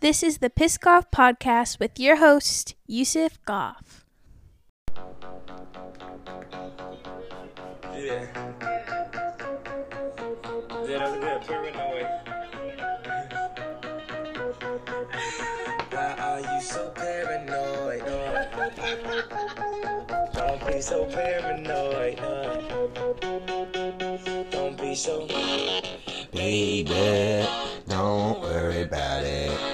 This is the Piss Goff Podcast with your host, Yusuf Goff. Yeah. Yeah, that's good. Paranoid. Why are you so paranoid? Don't be so paranoid. Don't be so. Baby, don't worry about it.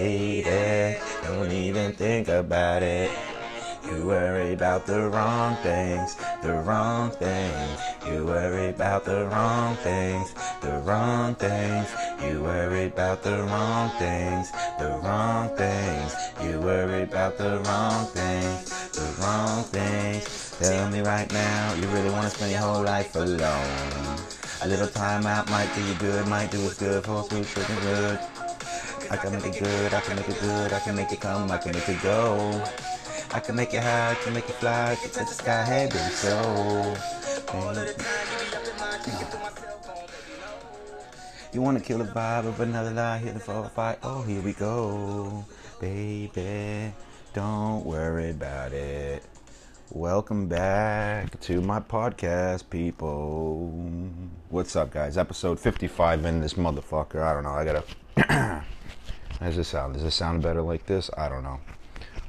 Hate it, don't even think about it. You worry about the wrong things, the wrong things. You worry about the wrong things, the wrong things. You worry about the wrong things, the wrong things. You worry about the wrong things, the wrong things. Tell me right now, you really wanna spend your whole life alone. A little time out might do you good, might do us good, for food, freaking good. I can make it good, I can make it good, I can make it come, I can make it go. I can make it high, I can make it fly, I can to the sky, hey, baby, so. You wanna kill the vibe of another lie, hit the four fight. Oh, here we go, baby. Don't worry about it. Welcome back to my podcast, people. What's up, guys? Episode 55 in this motherfucker. I don't know. I gotta. How's this sound? Does this sound better like this? I don't know.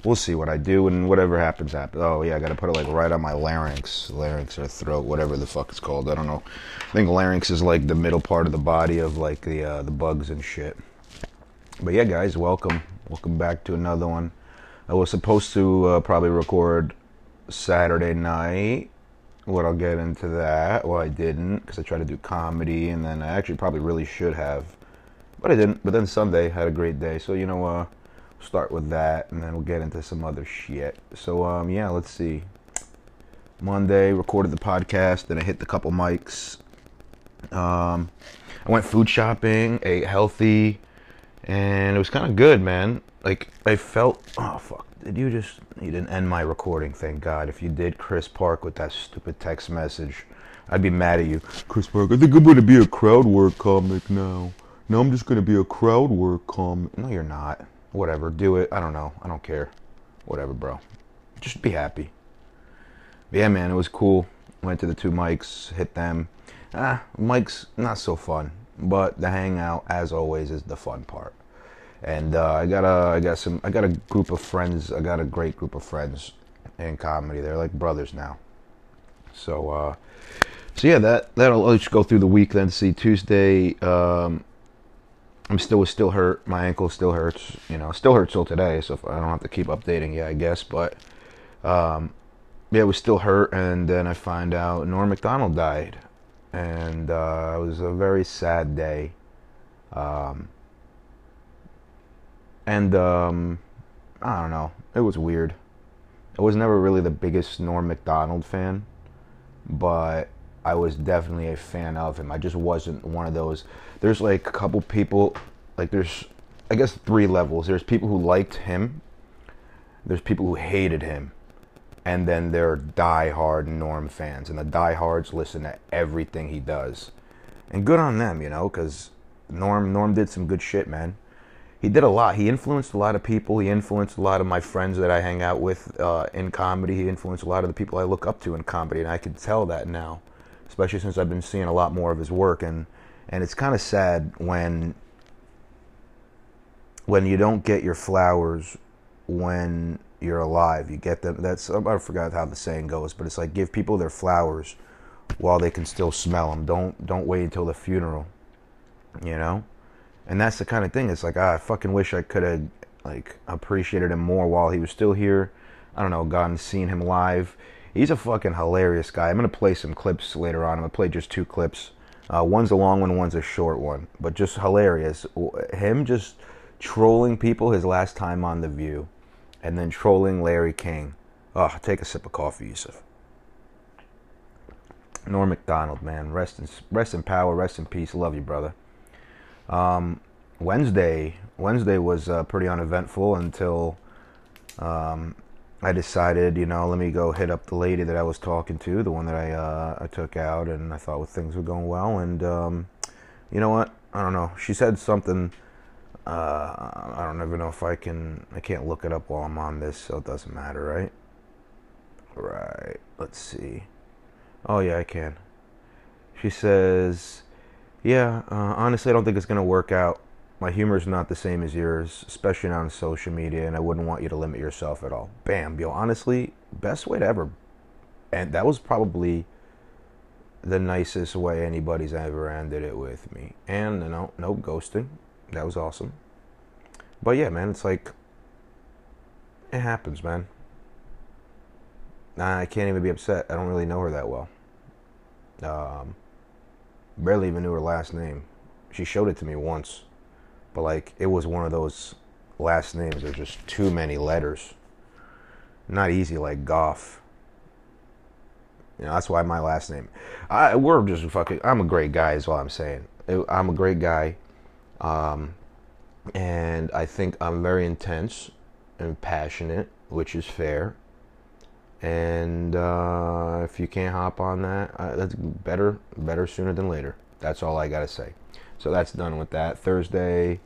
We'll see what I do, and whatever happens, happens. Oh, yeah, I gotta put it like right on my larynx. Larynx or throat, whatever the fuck it's called. I don't know. I think larynx is like the middle part of the body of like the, uh, the bugs and shit. But yeah, guys, welcome. Welcome back to another one. I was supposed to uh, probably record Saturday night. What I'll get into that. Well, I didn't because I tried to do comedy, and then I actually probably really should have, but I didn't. But then Sunday had a great day, so you know, uh, start with that, and then we'll get into some other shit. So um, yeah, let's see. Monday recorded the podcast, then I hit the couple mics. Um, I went food shopping, ate healthy, and it was kind of good, man. Like I felt. Oh fuck! Did you just? You didn't end my recording. Thank God. If you did, Chris Park with that stupid text message, I'd be mad at you. Chris Park. I think I'm gonna be a crowd work comic now. No, I'm just gonna be a crowd work comic. No, you're not. Whatever. Do it. I don't know. I don't care. Whatever, bro. Just be happy. But yeah, man, it was cool. Went to the two mics, hit them. Ah, mics not so fun, but the hangout, as always, is the fun part. And uh, I got a, I got some, I got a group of friends. I got a great group of friends in comedy. They're like brothers now. So, uh, so yeah, that that'll I'll just go through the week. Then see Tuesday. Um, I'm still still hurt. My ankle still hurts. You know, still hurts till today. So I don't have to keep updating you, I guess. But um, yeah, it was still hurt. And then I find out Norm Macdonald died, and uh, it was a very sad day. Um, and um, I don't know. It was weird. I was never really the biggest Norm Macdonald fan, but I was definitely a fan of him. I just wasn't one of those. There's like a couple people, like there's, I guess three levels. There's people who liked him. There's people who hated him, and then there are die-hard Norm fans, and the diehards listen to everything he does, and good on them, you know, because Norm Norm did some good shit, man he did a lot. He influenced a lot of people. He influenced a lot of my friends that I hang out with uh, in comedy. He influenced a lot of the people I look up to in comedy, and I can tell that now, especially since I've been seeing a lot more of his work. and And it's kind of sad when when you don't get your flowers when you're alive. You get them. That's I forgot how the saying goes, but it's like give people their flowers while they can still smell them. Don't don't wait until the funeral. You know and that's the kind of thing. It's like ah, I fucking wish I could have like appreciated him more while he was still here. I don't know, gotten seen him live. He's a fucking hilarious guy. I'm gonna play some clips later on. I'm gonna play just two clips. Uh, one's a long one, one's a short one, but just hilarious. Him just trolling people his last time on The View, and then trolling Larry King. Oh, take a sip of coffee, Yusuf. Norm Macdonald, man, rest in rest in power, rest in peace. Love you, brother. Um, Wednesday, Wednesday was uh, pretty uneventful until um, I decided, you know, let me go hit up the lady that I was talking to, the one that I uh, I took out, and I thought things were going well. And um, you know what? I don't know. She said something. Uh, I don't even know if I can. I can't look it up while I'm on this, so it doesn't matter, right? Right. Let's see. Oh yeah, I can. She says, "Yeah, uh, honestly, I don't think it's gonna work out. My humor is not the same as yours, especially not on social media, and I wouldn't want you to limit yourself at all." Bam, yo. Honestly, best way to ever. And that was probably the nicest way anybody's ever ended it with me. And know, no ghosting. That was awesome. But yeah, man, it's like it happens, man. I can't even be upset. I don't really know her that well. Um, barely even knew her last name. She showed it to me once, but like it was one of those last names. There's just too many letters. Not easy like Goff. You know, that's why my last name. I we're just fucking. I'm a great guy, is what I'm saying. I'm a great guy, um, and I think I'm very intense and passionate, which is fair. And uh, if you can't hop on that, uh, that's better. Better sooner than later. That's all I gotta say. So that's done with that. Thursday.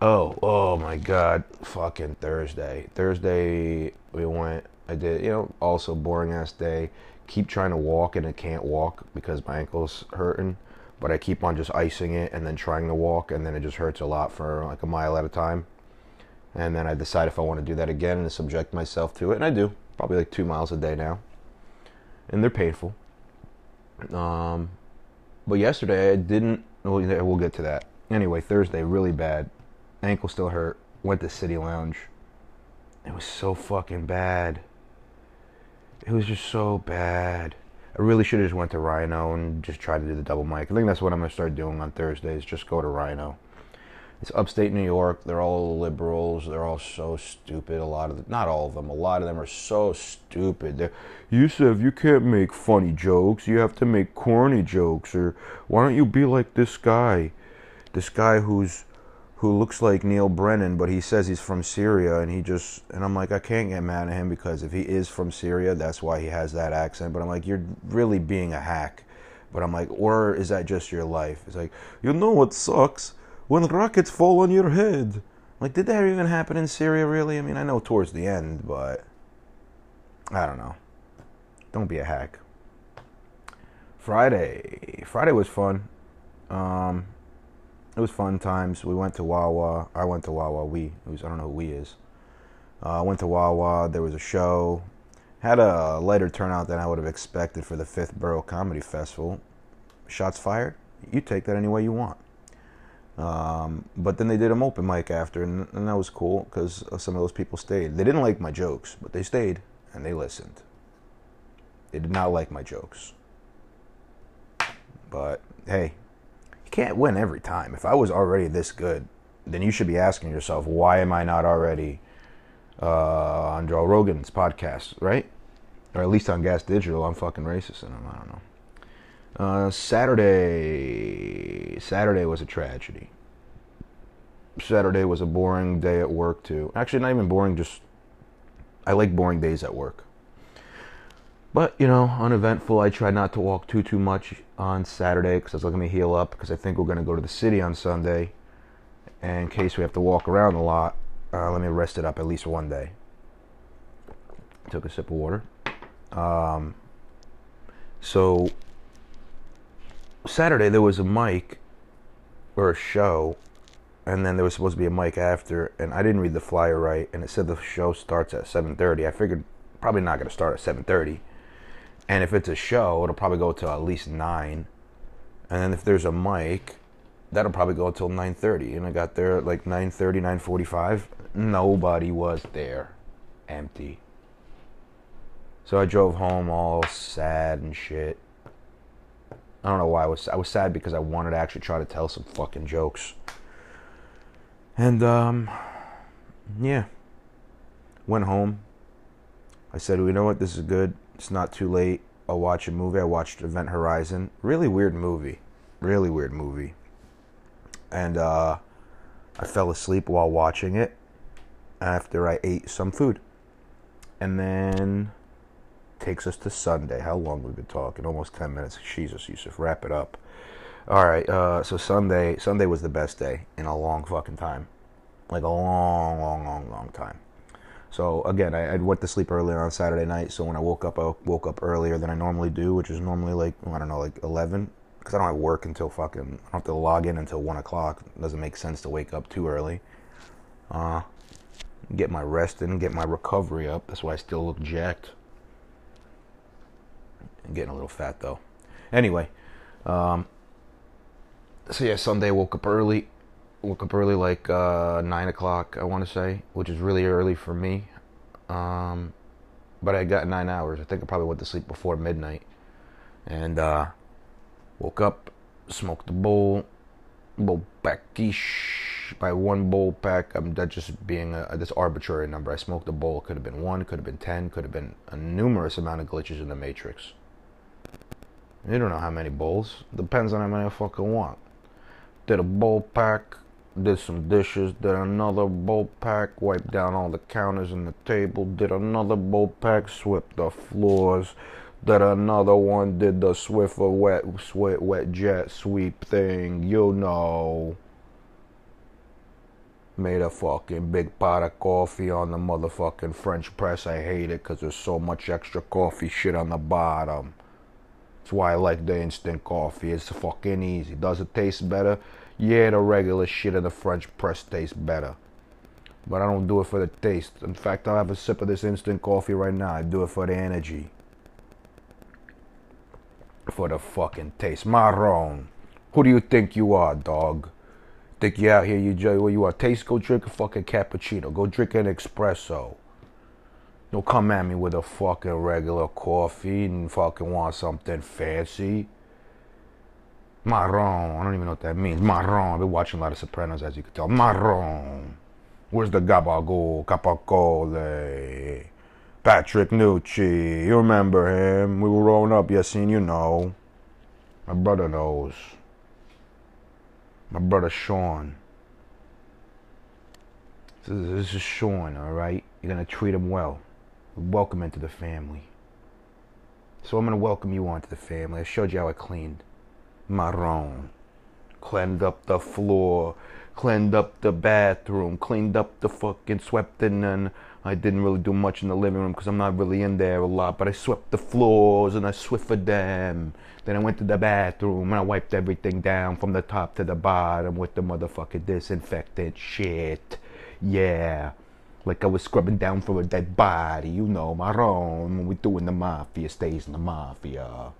Oh, oh my God! Fucking Thursday. Thursday we went. I did. You know, also boring ass day keep trying to walk and I can't walk because my ankle's hurting. But I keep on just icing it and then trying to walk, and then it just hurts a lot for like a mile at a time. And then I decide if I want to do that again and subject myself to it, and I do probably like two miles a day now, and they're painful. Um, but yesterday I didn't. Well, we'll get to that. Anyway, Thursday really bad, ankle still hurt. Went to City Lounge. It was so fucking bad it was just so bad. I really should have just went to Rhino and just tried to do the double mic. I think that's what I'm gonna start doing on Thursdays. Just go to Rhino. It's upstate New York. They're all liberals. They're all so stupid. A lot of them, not all of them. A lot of them are so stupid. They're, Yusuf, you can't make funny jokes. You have to make corny jokes. Or why don't you be like this guy? This guy who's who looks like Neal Brennan, but he says he's from Syria, and he just and I'm like, I can't get mad at him because if he is from Syria, that's why he has that accent. But I'm like, you're really being a hack. But I'm like, or is that just your life? It's like, you know what sucks when rockets fall on your head. Like, did that even happen in Syria? Really? I mean, I know towards the end, but I don't know. Don't be a hack. Friday, Friday was fun. Um, it was fun times. We went to Wawa. I went to Wawa. We. Was, I don't know who we is. I uh, went to Wawa. There was a show. Had a lighter turnout than I would have expected for the Fifth Borough Comedy Festival. Shots fired. You take that any way you want. Um, but then they did an open mic after, and, and that was cool because some of those people stayed. They didn't like my jokes, but they stayed and they listened. They did not like my jokes. But hey, you can't win every time. If I was already this good, then you should be asking yourself, why am I not already uh, on Joe Rogan's podcast, right? Or at least on Gas Digital. I'm fucking racist in them. I don't know. Uh, Saturday. Saturday was a tragedy. Saturday was a boring day at work too. Actually, not even boring. Just I like boring days at work. But you know, uneventful. I tried not to walk too too much on Saturday because I was looking to heal up because I think we're going to go to the city on Sunday. And in case we have to walk around a lot, uh, let me rest it up at least one day. Took a sip of water. Um, so Saturday there was a mic or a show, and then there was supposed to be a mic after, and I didn't read the flyer right, and it said the show starts at 7:30. I figured probably not going to start at 7:30 and if it's a show, it'll probably go till at least nine. And then if there's a mic, that'll probably go until 9:30. And I got there at like 9:30, 9:45. Nobody was there, empty. So I drove home all sad and shit. I don't know why I was I was sad because I wanted to actually try to tell some fucking jokes. And um yeah. Went home. I said, well, you know what, this is good. It's not too late. I'll watch a movie. I watched Event Horizon. Really weird movie. Really weird movie. And uh, I fell asleep while watching it after I ate some food. And then takes us to Sunday. How long we've been talking? Almost 10 minutes. Jesus, Yusuf, wrap it up. All right, uh, so Sunday, Sunday was the best day in a long fucking time, like a long, long, long, long time. So again, I, I went to sleep earlier on Saturday night. So when I woke up, I woke up earlier than I normally do, which is normally like I don't know, like eleven, because I don't have work until fucking. I don't have to log in until one o'clock. It doesn't make sense to wake up too early. Uh, get my rest in, get my recovery up. That's why I still look jacked. I'm getting a little fat though. Anyway, um, so yeah, Sunday woke up early. Woke up early, like uh, nine o'clock, I want to say, which is really early for me. Um, but I got nine hours. I think I probably went to sleep before midnight, and uh, woke up, smoked a bowl, bowl packish by one bowl pack. I'm that just being a, this arbitrary number. I smoked a bowl. Could have been one. Could have been ten. Could have been a numerous amount of glitches in the matrix. You don't know how many bowls. Depends on how many I fucking want. Did a bowl pack, did some dishes, did another bowl pack, wiped down all the counters and the table, did another bowl pack, swept the floors, did another one, did the Swiffer wet sweat wet jet sweep thing, you know. Made a fucking big pot of coffee on the motherfucking French press. I hate it because there's so much extra coffee shit on the bottom. That's why I like the instant coffee. It's fucking easy. Does it taste better? Yeah, the regular shit in the French press tastes better. But I don't do it for the taste. In fact, I'll have a sip of this instant coffee right now. I do it for the energy. For the fucking taste. Marron. Who do you think you are, dog? Think you out here, you you are? Taste? Go drink a fucking cappuccino. Go drink an espresso. Don't come at me with a fucking regular coffee and fucking want something fancy. Marron. I don't even know what that means. Marron. I've been watching a lot of Sopranos, as you can tell. Marron. Where's the Gabago? Capacole? Patrick Nucci. You remember him? We were growing up, yes, and you know. My brother knows. My brother Sean. This is, this is Sean, alright? You're gonna treat him well. Welcome into the family. So I'm gonna welcome you onto the family. I showed you how I cleaned. Marron. Cleaned up the floor, cleaned up the bathroom, cleaned up the fucking swept in and I didn't really do much in the living room because I'm not really in there a lot, but I swept the floors and I swifted them. Then I went to the bathroom and I wiped everything down from the top to the bottom with the motherfucking disinfectant shit. Yeah. Like I was scrubbing down for a dead body, you know, Marron. When we doing the mafia, stays in the mafia.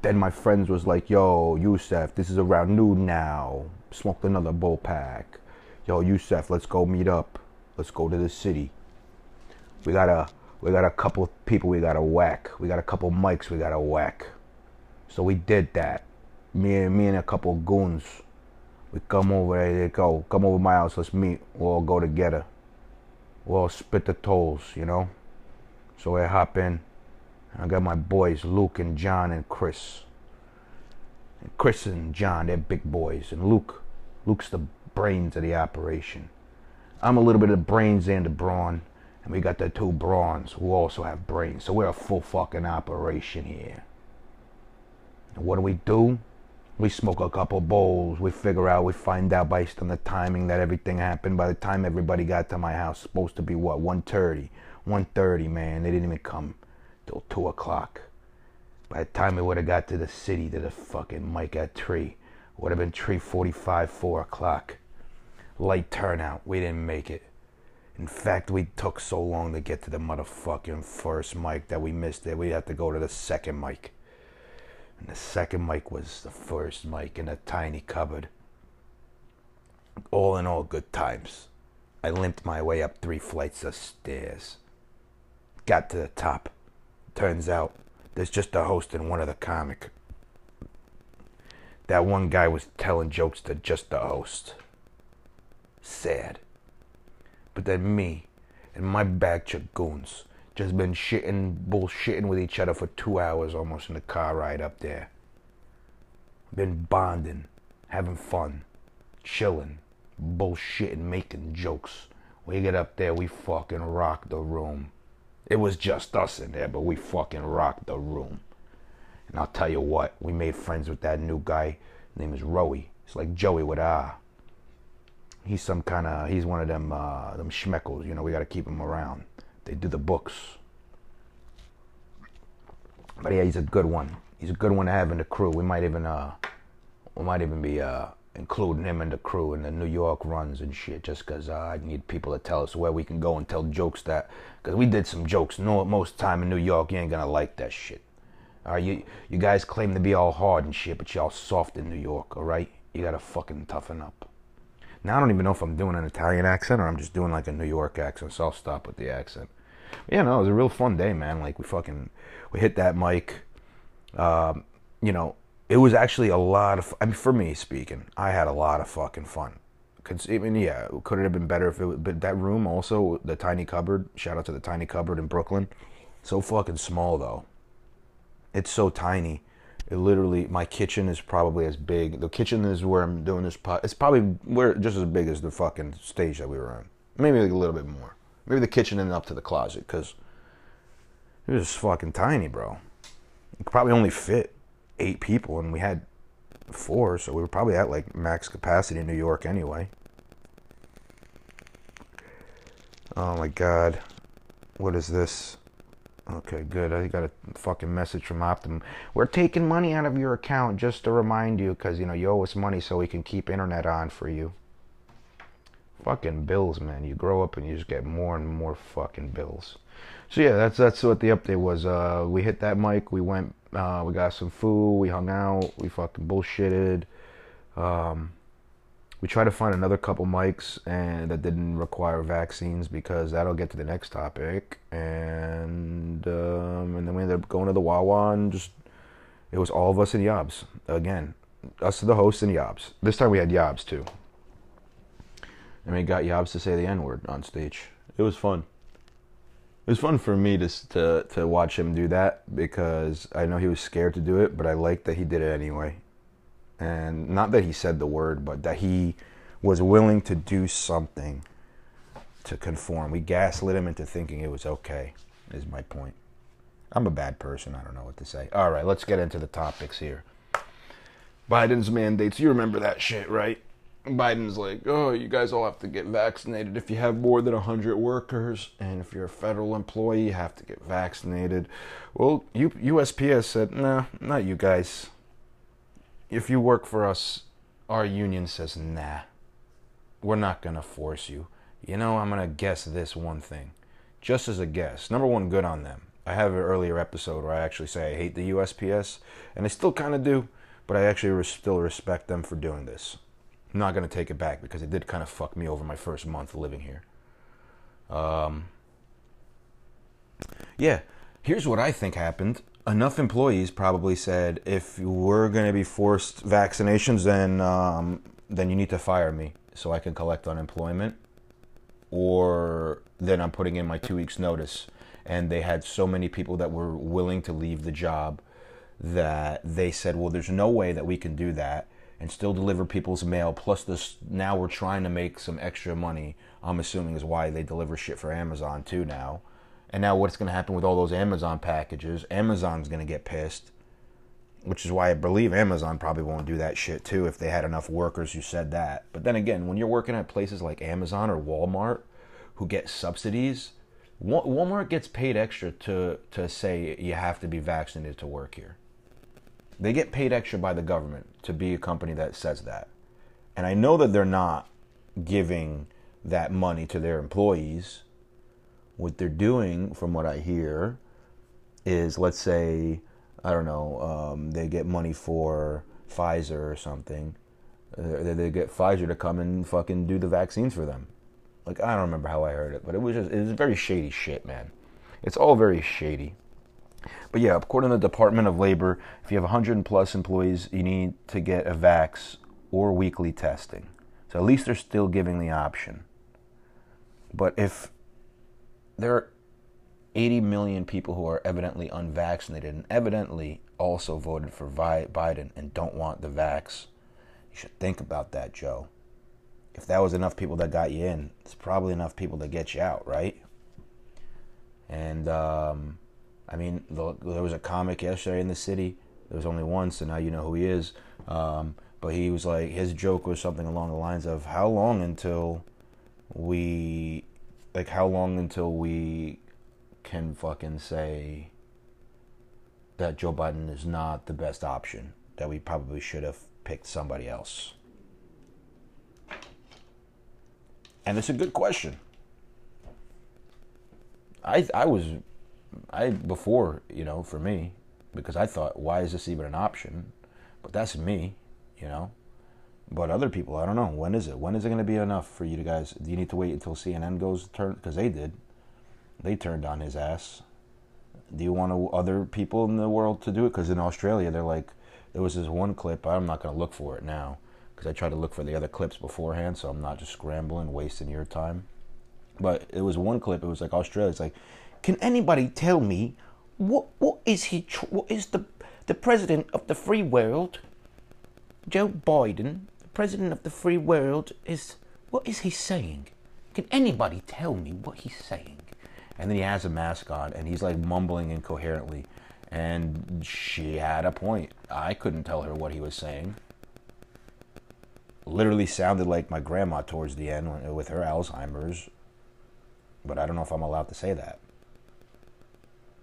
Then my friends was like, yo, Yusef, this is around noon now. Smoked another bull pack. Yo, Yusef, let's go meet up. Let's go to the city. We got a we got a couple people we gotta whack. We got a couple mics we gotta whack. So we did that. Me and me and a couple goons. We come over there, they go, come over my house, let's meet. We'll all go together. We'll spit the tolls, you know? So I hop in. I got my boys, Luke and John and Chris. And Chris and John, they're big boys. And Luke, Luke's the brains of the operation. I'm a little bit of the brains and the brawn. And we got the two brawns who also have brains. So we're a full fucking operation here. And what do we do? We smoke a couple bowls. We figure out, we find out based on the timing that everything happened. By the time everybody got to my house, supposed to be what, 1.30? 1.30, man. They didn't even come till 2 o'clock. By the time we would have got to the city, to the fucking mic at 3, would have been 3.45, 4 o'clock. Light turnout. We didn't make it. In fact, we took so long to get to the motherfucking first mic that we missed it. We had to go to the second mic. And the second mic was the first mic in a tiny cupboard. All in all, good times. I limped my way up three flights of stairs. Got to the top. Turns out there's just a host and one other comic. That one guy was telling jokes to just the host. Sad. But then me and my bag of goons just been shitting, bullshitting with each other for two hours almost in the car ride up there. Been bonding, having fun, chilling, bullshitting, making jokes. We get up there, we fucking rock the room. It was just us in there, but we fucking rocked the room. And I'll tell you what, we made friends with that new guy. His name is Roey. It's like Joey with a. He's some kind of, he's one of them, uh, them schmeckles. You know, we got to keep him around. They do the books. But yeah, he's a good one. He's a good one to have in the crew. We might even, uh, we might even be uh, including him in the crew in the New York runs and shit, just because uh, I need people to tell us where we can go and tell jokes that, because we did some jokes. No, most time in New York, you ain't gonna like that shit. All right, you you guys claim to be all hard and shit, but y'all soft in New York. All right, you gotta fucking toughen up. Now I don't even know if I'm doing an Italian accent or I'm just doing like a New York accent, so I'll stop with the accent. But yeah, no, it was a real fun day, man. Like we fucking we hit that mic. Um, you know, it was actually a lot of. I mean, for me speaking, I had a lot of fucking fun. Cause, I mean, yeah, could it have been better if it? But that room also, the tiny cupboard. Shout out to the tiny cupboard in Brooklyn. So fucking small though. It's so tiny. It literally, my kitchen is probably as big. The kitchen is where I'm doing this. Pot. It's probably where just as big as the fucking stage that we were on. Maybe like a little bit more. Maybe the kitchen and up to the closet because it was fucking tiny, bro. It could probably only fit eight people, and we had four, so we were probably at like max capacity in New York anyway. Oh my god. What is this? Okay, good. I got a fucking message from Optimum. We're taking money out of your account just to remind you because, you know, you owe us money so we can keep internet on for you. Fucking bills, man. You grow up and you just get more and more fucking bills. So yeah, that's that's what the update was. Uh, we hit that mic. We went. Uh, we got some food. We hung out. We fucking bullshitted. Um, we tried to find another couple mics and that didn't require vaccines because that'll get to the next topic. And um, and then we ended up going to the Wawa and just it was all of us and Yobs again. Us the hosts and Yobs. This time we had Yobs too. And we got Yobs to say the N word on stage. It was fun. It was fun for me to, to to watch him do that because I know he was scared to do it, but I liked that he did it anyway. And not that he said the word, but that he was willing to do something to conform. We gaslit him into thinking it was okay, is my point. I'm a bad person. I don't know what to say. All right, let's get into the topics here. Biden's mandates. You remember that shit, right? Biden's like, oh, you guys all have to get vaccinated if you have more than 100 workers, and if you're a federal employee, you have to get vaccinated. Well, USPS said, no, not you guys. If you work for us, our union says, nah, we're not going to force you. You know, I'm going to guess this one thing. Just as a guess. Number one, good on them. I have an earlier episode where I actually say I hate the USPS, and I still kind of do, but I actually still respect them for doing this. I'm not going to take it back because it did kind of fuck me over my first month living here. Um, yeah, here's what I think happened. Enough employees probably said, if we're going to be forced vaccinations, then um, then you need to fire me so I can collect unemployment, or then I'm putting in my two weeks notice. And they had so many people that were willing to leave the job that they said, well, there's no way that we can do that and still deliver people's mail. Plus, this now we're trying to make some extra money. I'm assuming is why they deliver shit for Amazon too now. And now what's going to happen with all those Amazon packages? Amazon's going to get pissed, which is why I believe Amazon probably won't do that shit too if they had enough workers who said that. But then again, when you're working at places like Amazon or Walmart, who get subsidies, Walmart gets paid extra to to say you have to be vaccinated to work here. They get paid extra by the government to be a company that says that. And I know that they're not giving that money to their employees. What they're doing, from what I hear, is let's say, I don't know, um, they get money for Pfizer or something. Uh, they, get Pfizer to come and fucking do the vaccines for them. Like, I don't remember how I heard it, but it was just, it was very shady shit, man. It's all very shady. But yeah, according to the Department of Labor, if you have 100 plus employees, you need to get a vax or weekly testing. So at least they're still giving the option. But if there are 80 million people who are evidently unvaccinated and evidently also voted for Biden and don't want the vax, you should think about that, Joe. If that was enough people that got you in, it's probably enough people to get you out, right? And um, I mean, there was a comic yesterday in the city There was only one, so now you know who he is. Um, but he was like, his joke was something along the lines of, "How long until we, like, how long until we can fucking say that Joe Biden is not the best option? That we probably should have picked somebody else." And it's a good question. I I was I before you know for me because I thought why is this even an option, but that's me, you know. But other people, I don't know. When is it? When is it going to be enough for you guys? Do you need to wait until CNN goes turn? Because they did. They turned on his ass. Do you want other people in the world to do it? Because in Australia, they're like, there was this one clip. I'm not going to look for it now because I tried to look for the other clips beforehand, so I'm not just scrambling, wasting your time. But it was one clip. It was like Australia. It's like, can anybody tell me what what is he? What is the the president of the free world? Joe Biden, president of the free world, is what is he saying? Can anybody tell me what he's saying? And then he has a mask on and he's like mumbling incoherently. And she had a point. I couldn't tell her what he was saying. Literally sounded like my grandma towards the end with her Alzheimer's. But I don't know if I'm allowed to say that.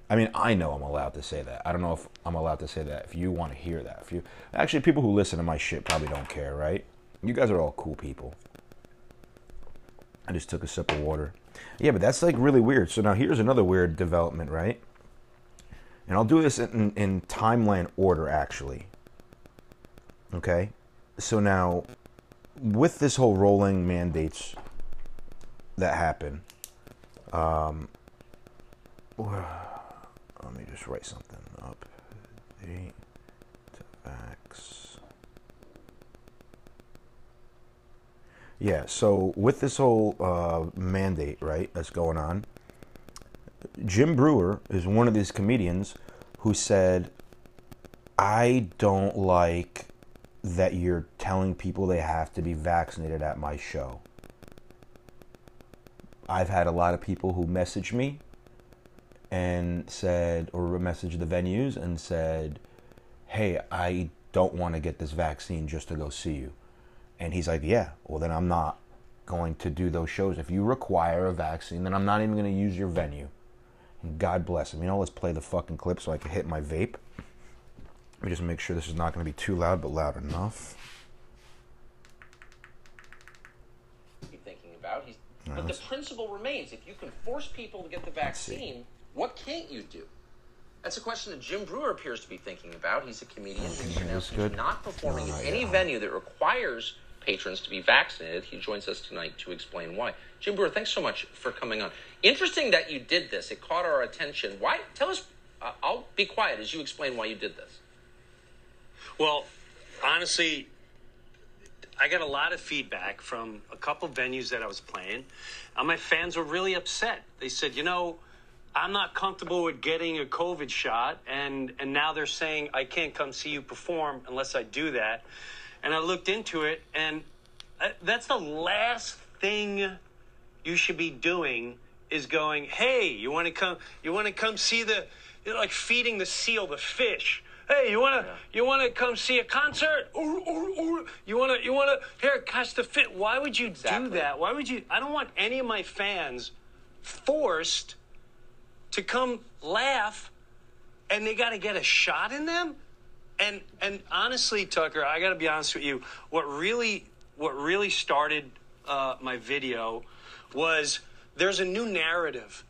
I mean, I know I'm allowed to say that. I don't know if I'm allowed to say that. If you want to hear that, if you actually people who listen to my shit probably don't care, right? You guys are all cool people. I just took a sip of water. Yeah, but that's like really weird. So now here's another weird development, right? And I'll do this in, in timeline order, actually. Okay? So now, with this whole rolling mandates that happen, um, let me just write something up. Vax. Yeah, so with this whole uh, mandate, right, that's going on, Jim Breuer is one of these comedians who said, I don't like that you're telling people they have to be vaccinated at my show. I've had a lot of people who message me and said, or messaged the venues and said, Hey, I don't want to get this vaccine just to go see you. And he's like, Yeah, well, then I'm not going to do those shows. If you require a vaccine, then I'm not even going to use your venue. And God bless him. You know, let's play the fucking clip so I can hit my vape. Let me just make sure this is not going to be too loud, but loud enough. be thinking about. He's, but the principle remains: if you can force people to get the vaccine, what can't you do? That's a question that Jim Breuer appears to be thinking about. He's a comedian who's hear announced good? he's not performing No, in not any yet. venue that requires patrons to be vaccinated. He joins us tonight to explain why. Jim Breuer, thanks so much for coming on. Interesting that you did this. It caught our attention. Why? Tell us. Uh, I'll be quiet as you explain why you did this. Well, honestly, I got a lot of feedback from a couple venues that I was playing. And my fans were really upset. They said, you know, I'm not comfortable with getting a COVID shot, and, and now they're saying I can't come see you perform unless I do that. And I looked into it, and uh, that's the last thing you should be doing is going, hey, you want to come? You want to come see the, like feeding the seal the fish. Hey, you wanna you wanna come see a concert? Or, or, or you wanna you wanna here catch the fit? Why would you Exactly. do that? Why would you? I don't want any of my fans forced to come laugh, and they got to get a shot in them. And and honestly, Tucker, I got to be honest with you. What really what really started uh, my video was there's a new narrative,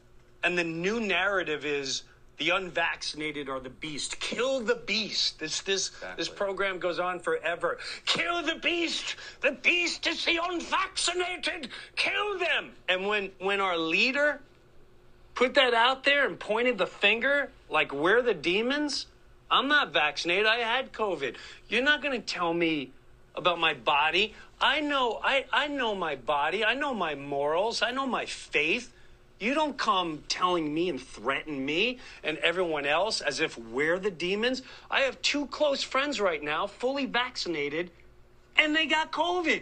and the new narrative is the unvaccinated are the beast. Kill the beast. This this this program goes on forever. Kill the beast. The beast is the unvaccinated. Kill them. And when when our leader put that out there and pointed the finger like we're the demons. I'm not vaccinated. I had COVID. You're not going to tell me about my body. I know I, I know my body. I know my morals. I know my faith. You don't come telling me and threaten me and everyone else as if we're the demons. I have two close friends right now, fully vaccinated, and they got COVID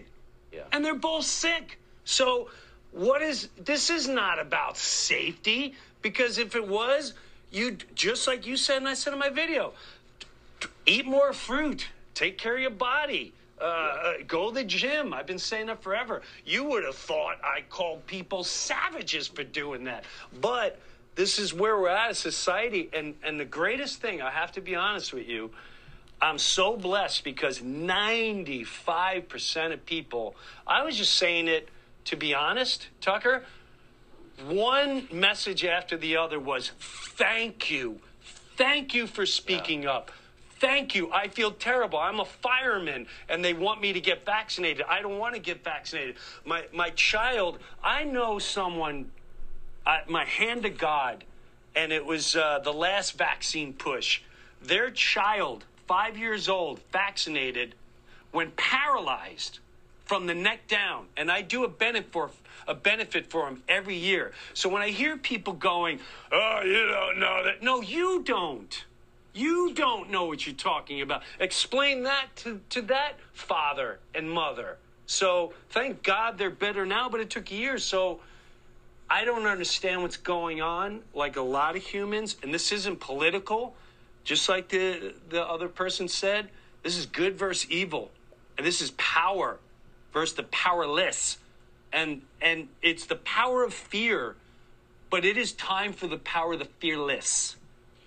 Yeah. and they're both sick. So, what is this? Is not about safety because if it was, you just like you said, and I said in my video, eat more fruit, take care of your body, uh, uh, go to the gym. I've been saying that forever. You would have thought I called people savages for doing that. But this is where we're at as society. And, and the greatest thing, I have to be honest with you, I'm so blessed because 95% of people, I was just saying it to be honest, Tucker, one message after the other was thank you. Thank you for speaking up. Thank you. I feel terrible. I'm a fireman and they want me to get vaccinated. I don't want to get vaccinated. My, my child, I know someone, I, my hand to God, and it was uh, the last vaccine push. Their child, five years old, vaccinated, went paralyzed from the neck down, and I do a benefit for a benefit for him every year. So when I hear people going, "Oh, you don't know that," no, you don't. You don't know what you're talking about. Explain that to, to that father and mother. So thank God they're better now, but it took years. So I don't understand what's going on, like a lot of humans, and this isn't political, just like the the other person said. This is good versus evil, and this is power versus the powerless, and and it's the power of fear, but it is time for the power of the fearless.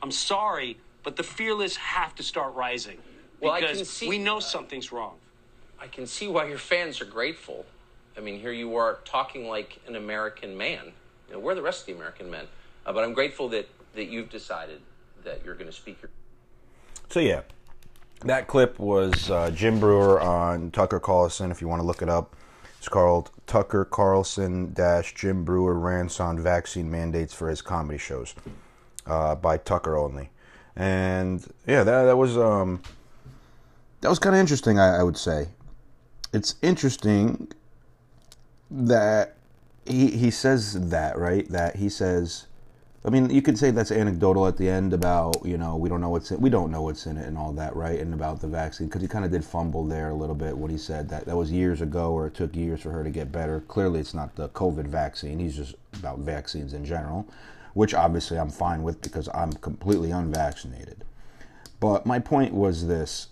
I'm sorry, but the fearless have to start rising Well, I can because see- we know something's wrong. I can see why your fans are grateful. I mean, here you are talking like an American man. You know, we're the rest of the American men. Uh, but I'm grateful that, that you've decided that you're going to speak your So yeah, that clip was uh, Jim Breuer on Tucker Carlson. If you want to look it up, it's called Tucker Carlson dash Jim Breuer rants on vaccine mandates for his comedy shows uh, by Tucker only. And yeah, that that was um that was kind of interesting. I, I would say it's interesting that he he says that right that he says I mean, you could say that's anecdotal at the end about you know we don't know what's in, we don't know what's in it and all that, right? And about the vaccine because he kind of did fumble there a little bit when he said that that was years ago or it took years for her to get better. Clearly, it's not the COVID vaccine. He's just about vaccines in general, which obviously I'm fine with because I'm completely unvaccinated. But my point was this: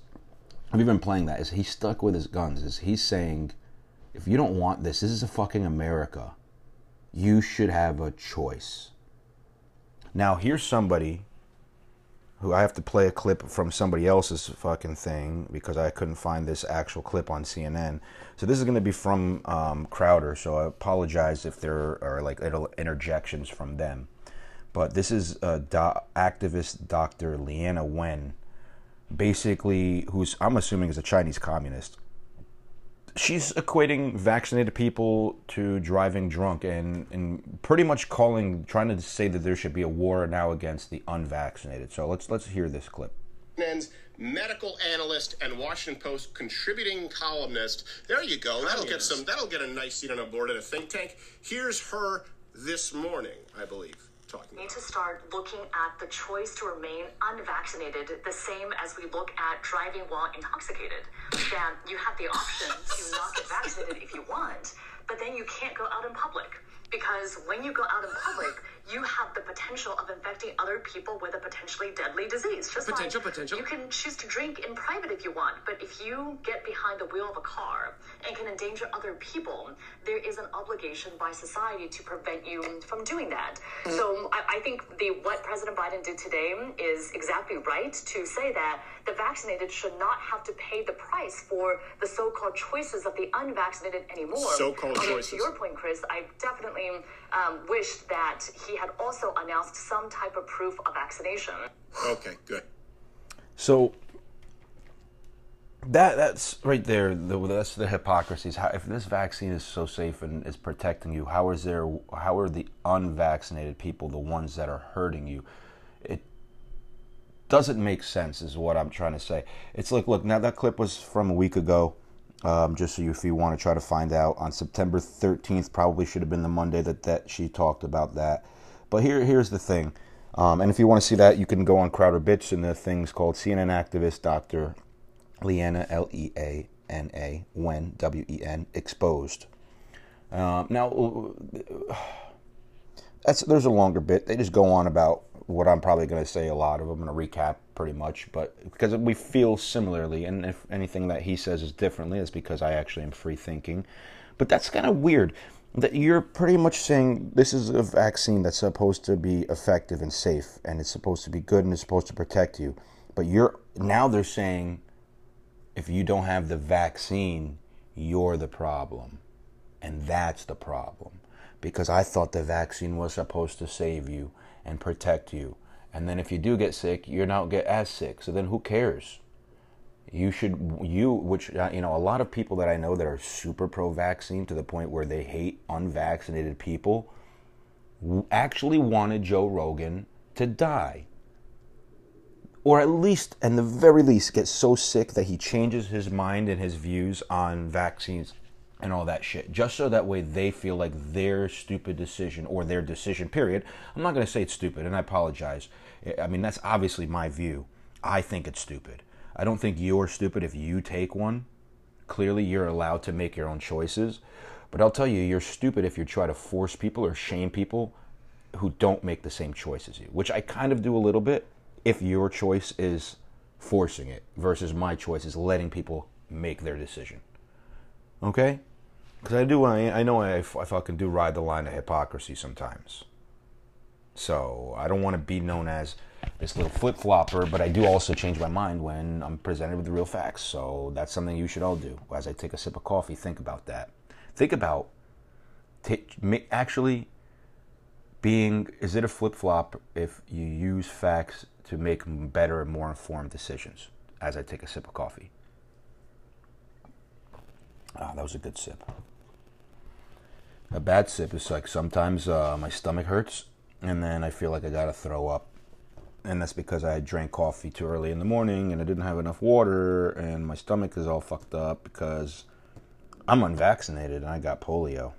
I've been playing that. Is he stuck with his guns? Is he's saying, if you don't want this, this is a fucking America. You should have a choice. Now, here's somebody who I have to play a clip from somebody else's fucking thing because I couldn't find this actual clip on CNN. So this is going to be from um, Crowder. So I apologize if there are like little interjections from them. But this is uh, do- activist Dr. Leana Wen, basically, who's I'm assuming is a Chinese communist she's equating vaccinated people to driving drunk and, and pretty much calling trying to say that there should be a war now against the unvaccinated so let's let's hear this clip CNN's medical analyst and Washington Post contributing columnist. There you go. That'll get some. That'll get a nice seat on a board at a think tank. Here's her this morning, I believe, talking. need to start looking at the choice to remain unvaccinated the same as we look at driving while intoxicated. That you have the option to not get vaccinated if you want, but then you can't go out in public. Because when you go out in public, you have the potential of infecting other people with a potentially deadly disease. Just Potential, like potential. You can choose to drink in private if you want, but if you get behind the wheel of a car and can endanger other people, there is an obligation by society to prevent you from doing that. Mm. So I, I think the what President Biden did today is exactly right to say that the vaccinated should not have to pay the price for the so-called choices of the unvaccinated anymore. So-called choices. To your point, Chris, I definitely um, wish that he had also announced some type of proof of vaccination. Okay, good. so that that's right there the, that's the hypocrisies how if this vaccine is so safe and is protecting you how is there how are the unvaccinated people the ones that are hurting you it doesn't make sense is what i'm trying to say it's like look now that clip was from a week ago um, just so you, if you want to try to find out on september 13th probably should have been the monday that, that she talked about that. But here here's the thing. Um, and if you want to see that you can go on crowder bits and the things called cnn activist dr leana l-e-a-n-a wen w-e-n exposed. Um, now that's there's a longer bit. They just go on about what I'm probably going to say a lot of. I'm going to recap pretty much, but because we feel similarly, and if anything that he says is differently, it's because I actually am free thinking. But that's kind of weird that you're pretty much saying this is a vaccine that's supposed to be effective and safe, and it's supposed to be good and it's supposed to protect you. But you're now they're saying if you don't have the vaccine, you're the problem. And that's the problem. Because I thought the vaccine was supposed to save you and protect you. And then if you do get sick, you're not get as sick. So then who cares? You should, you, which, uh, you know, a lot of people that I know that are super pro vaccine to the point where they hate unvaccinated people actually wanted Joe Rogan to die or at least, and the very least, get so sick that he changes his mind and his views on vaccines and all that shit, just so that way they feel like their stupid decision or their decision, period. I'm not going to say it's stupid, and I apologize. I mean, that's obviously my view. I think it's stupid. I don't think you're stupid if you take one. Clearly, you're allowed to make your own choices. But I'll tell you, you're stupid if you try to force people or shame people who don't make the same choice as you, which I kind of do a little bit if your choice is forcing it versus my choice is letting people make their decision. Okay? Because I do, I, I know I, I fucking do ride the line of hypocrisy sometimes. So I don't want to be known as this little flip flopper, but I do also change my mind when I'm presented with the real facts. So that's something you should all do. As I take a sip of coffee, think about that. Think about t- actually being is it a flip flop if you use facts to make better and more informed decisions as I take a sip of coffee. Ah, that was a good sip. A bad sip is like sometimes uh, my stomach hurts and then I feel like I gotta throw up. And that's because I drank coffee too early in the morning and I didn't have enough water and my stomach is all fucked up because I'm unvaccinated and I got polio.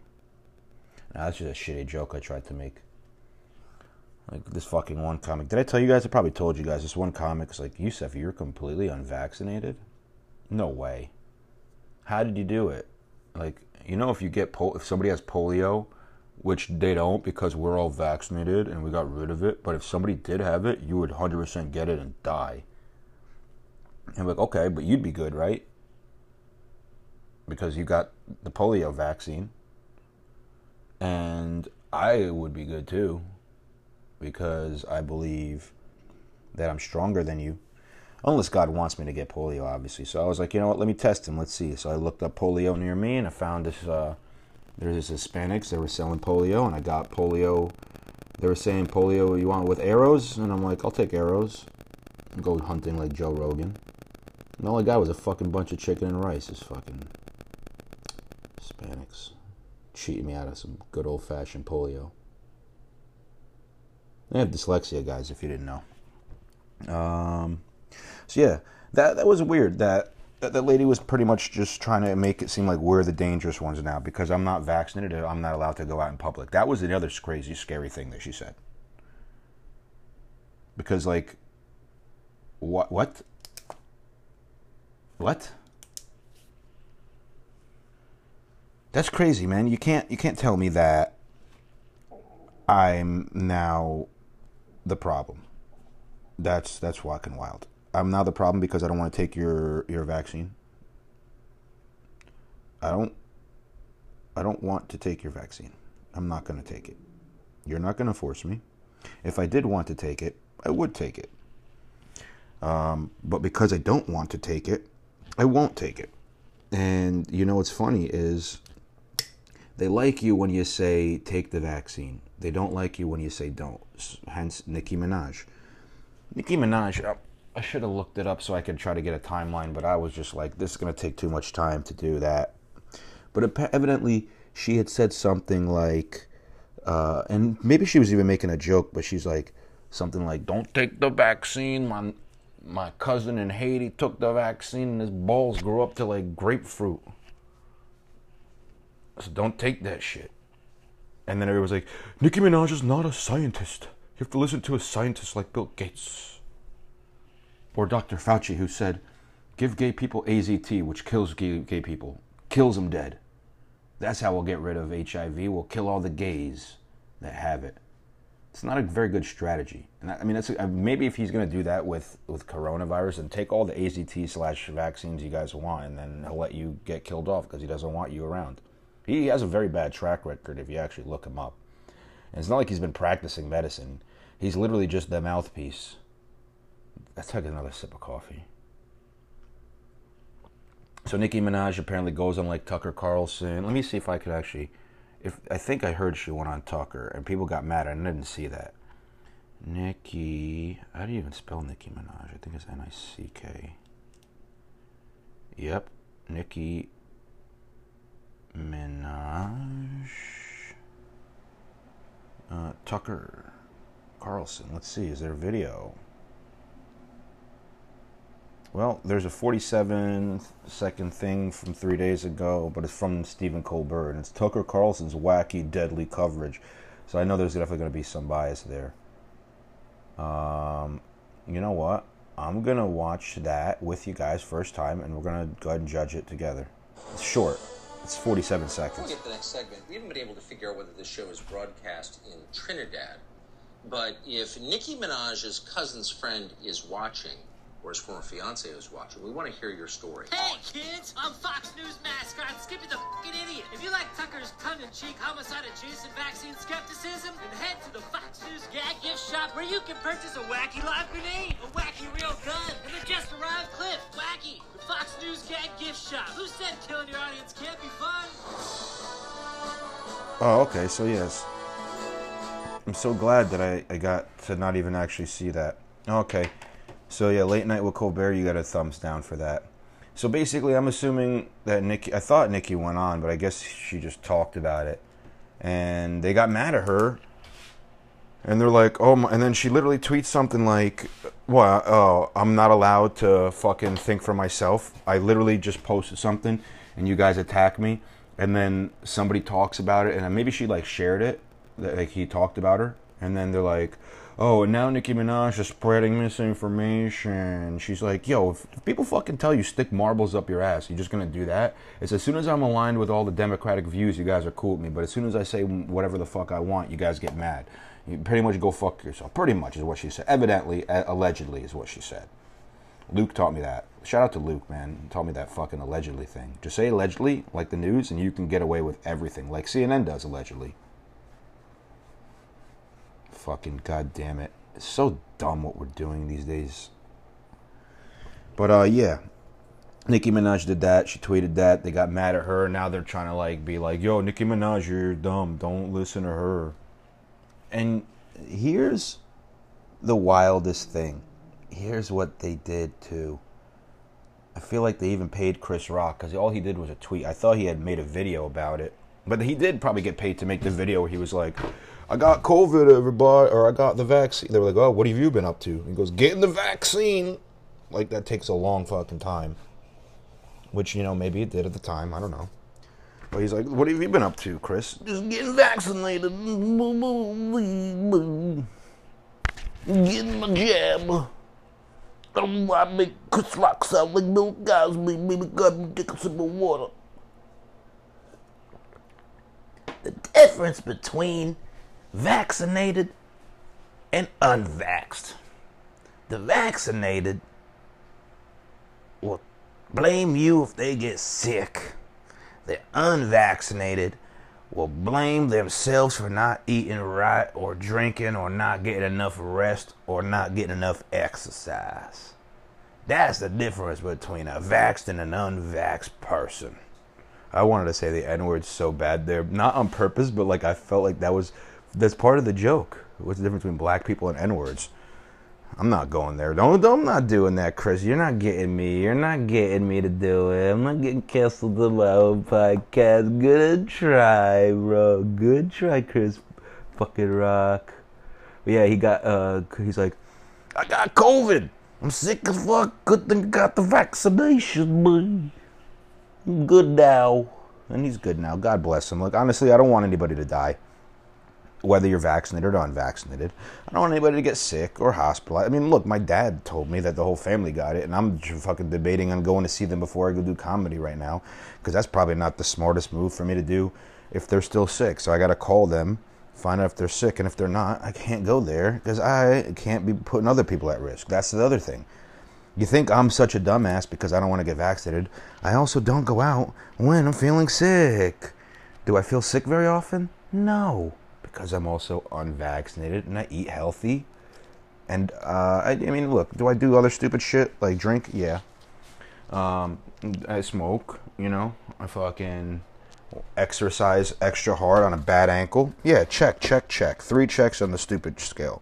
Now, that's just a shitty joke I tried to make. Like this fucking one comic. Did I tell you guys? I probably told you guys. This one comic is like, Yusef, you're completely unvaccinated? No way. How did you do it? Like, you know, if you get pol- if somebody has polio, which they don't because we're all vaccinated and we got rid of it. But if somebody did have it, you would 100% get it and die. And like, okay, but you'd be good, right? Because you got the polio vaccine. And I would be good too because I believe that I'm stronger than you. Unless God wants me to get polio, obviously. So I was like, you know what, let me test him. Let's see. So I looked up polio near me and I found this. Uh, there's this Hispanics They were selling polio, and I got polio. They were saying polio you want with arrows, and I'm like, I'll take arrows. And go hunting like Joe Rogan. And all I got was a fucking bunch of chicken and rice. This fucking Hispanics cheating me out of some good old fashioned polio. I have dyslexia, guys, if you didn't know. Um, so yeah, that that was weird. That, that that lady was pretty much just trying to make it seem like we're the dangerous ones now because I'm not vaccinated. I'm not allowed to go out in public. That was another crazy, scary thing that she said. Because like, what what what? That's crazy, man. You can't you can't tell me that I'm now the problem. That's that's walking wild. I'm now the problem because I don't want to take your your vaccine. I don't I don't want to take your vaccine. I'm not going to take it. You're not going to force me. If I did want to take it, I would take it. Um, but because I don't want to take it, I won't take it. And you know what's funny is they like you when you say take the vaccine. They don't like you when you say don't. Hence Nicki Minaj. Nicki Minaj, uh, I should have looked it up so I could try to get a timeline, but I was just like, this is going to take too much time to do that. But evidently, she had said something like, uh, and maybe she was even making a joke, but she's like, something like, don't take the vaccine. My, my cousin in Haiti took the vaccine and his balls grew up to like grapefruit. So don't take that shit. And then everyone was like, Nicki Minaj is not a scientist. You have to listen to a scientist like Bill Gates. Or Dr. Fauci, who said, give gay people AZT, which kills gay, gay people, kills them dead. That's how we'll get rid of HIV. We'll kill all the gays that have it. It's not a very good strategy. And I mean, that's uh, maybe if he's going to do that with with coronavirus and take all the AZT slash vaccines you guys want, and then he'll let you get killed off because he doesn't want you around. He has a very bad track record if you actually look him up. And it's not like he's been practicing medicine. He's literally just the mouthpiece. Let's take another sip of coffee. So Nicki Minaj apparently goes on like Tucker Carlson. Let me see if I could actually. If I think I heard she went on Tucker and people got mad. I didn't see that. Nicki, how do you even spell Nicki Minaj? I think it's N I C K. Yep, Nicki Minaj. Uh, Tucker Carlson. Let's see. Is there a video? Well, there's a 47 second thing from three days ago, but it's from Stephen Colbert, and it's Tucker Carlson's wacky, deadly coverage. So I know there's definitely going to be some bias there. Um, you know what? I'm going to watch that with you guys first time, and we're going to go ahead and judge it together. It's short, it's 47 Before we seconds. get to the next segment, we haven't been able to figure out whether this show is broadcast in Trinidad. But if Nicki Minaj's cousin's friend is watching, or his former fiance is watching, we want to hear your story. Hey kids, I'm Fox News mascot Skippy the fucking idiot. If you like Tucker's tongue-in-cheek homicide adjacent vaccine skepticism, then head to the Fox News gag gift shop where you can purchase a wacky live grenade, a wacky real gun, and the just arrived clip. Wacky, the Fox News gag gift shop. Who said killing your audience can't be fun? Oh, okay. So yes, I'm so glad that I, I got to not even actually see that. Okay, so yeah, late night with Colbert, you got a thumbs down for that. So basically, I'm assuming that Nikki. I thought Nikki went on, but I guess she just talked about it, and they got mad at her. And they're like, oh, my, and then she literally tweets something like, "Well, oh, I'm not allowed to fucking think for myself. I literally just posted something, and you guys attack me." And then somebody talks about it, and maybe she like shared it, like he talked about her, and then they're like, "Oh, and now Nicki Minaj is spreading misinformation." She's like, "Yo, if, if people fucking tell you stick marbles up your ass, you're just gonna do that." It's as soon as I'm aligned with all the democratic views, you guys are cool with me. But as soon as I say whatever the fuck I want, you guys get mad. You pretty much go fuck yourself. Pretty much is what she said. Evidently, allegedly, is what she said. Luke taught me that. Shout out to Luke, man. He taught me that fucking allegedly thing. Just say allegedly, like the news, and you can get away with everything, like CNN does allegedly. Fucking goddamn it. It's so dumb what we're doing these days. But uh yeah. Nicki Minaj did that. She tweeted that. They got mad at her. Now they're trying to like be like, "Yo, Nicki Minaj, you're dumb. Don't listen to her." And here's the wildest thing. Here's what they did too. I feel like they even paid Chris Rock because all he did was a tweet. I thought he had made a video about it, but he did probably get paid to make the video where he was like, "I got COVID, everybody," or "I got the vaccine." They were like, "Oh, what have you been up to?" He goes, "Getting the vaccine." Like that takes a long fucking time. Which you know maybe it did at the time. I don't know. But he's like, "What have you been up to, Chris?" Just getting vaccinated. Getting my jab. I make Chris Rock sound like Bill Cosby. Maybe got me take a sip of water. the difference between vaccinated and unvaxxed. The vaccinated will blame you if they get sick. The unvaccinated will blame themselves for not eating right or drinking or not getting enough rest or not getting enough exercise. That's the difference between a vaxxed and an unvaxxed person. I wanted to say the N word so bad there, not on purpose, but like I felt like that was that's part of the joke. What's the difference between black people and N words? I'm not going there. Don't, I'm not doing that, Chris. You're not getting me. You're not getting me to do it. I'm not getting canceled on my own podcast. Good try, bro. Good try, Chris. Fucking rock. But yeah, he got. uh He's like, I got COVID. I'm sick as fuck. Good thing I got the vaccination, boy. I'm good now, and he's good now. God bless him. Look, honestly, I don't want anybody to die. Whether you're vaccinated or unvaccinated, I don't want anybody to get sick or hospitalized. I mean, look, my dad told me that the whole family got it, and I'm fucking debating on going to see them before I go do comedy right now, because that's probably not the smartest move for me to do if they're still sick. So I got to call them, find out if they're sick, and if they're not, I can't go there because I can't be putting other people at risk. That's the other thing. You think I'm such a dumbass because I don't want to get vaccinated. I also don't go out when I'm feeling sick. Do I feel sick very often? No, because I'm also unvaccinated and I eat healthy. And uh, I, I mean, look, do I do other stupid shit like drink? Yeah. Um, I smoke, you know. I fucking exercise extra hard on a bad ankle. Yeah, check, check, check. Three checks on the stupid scale.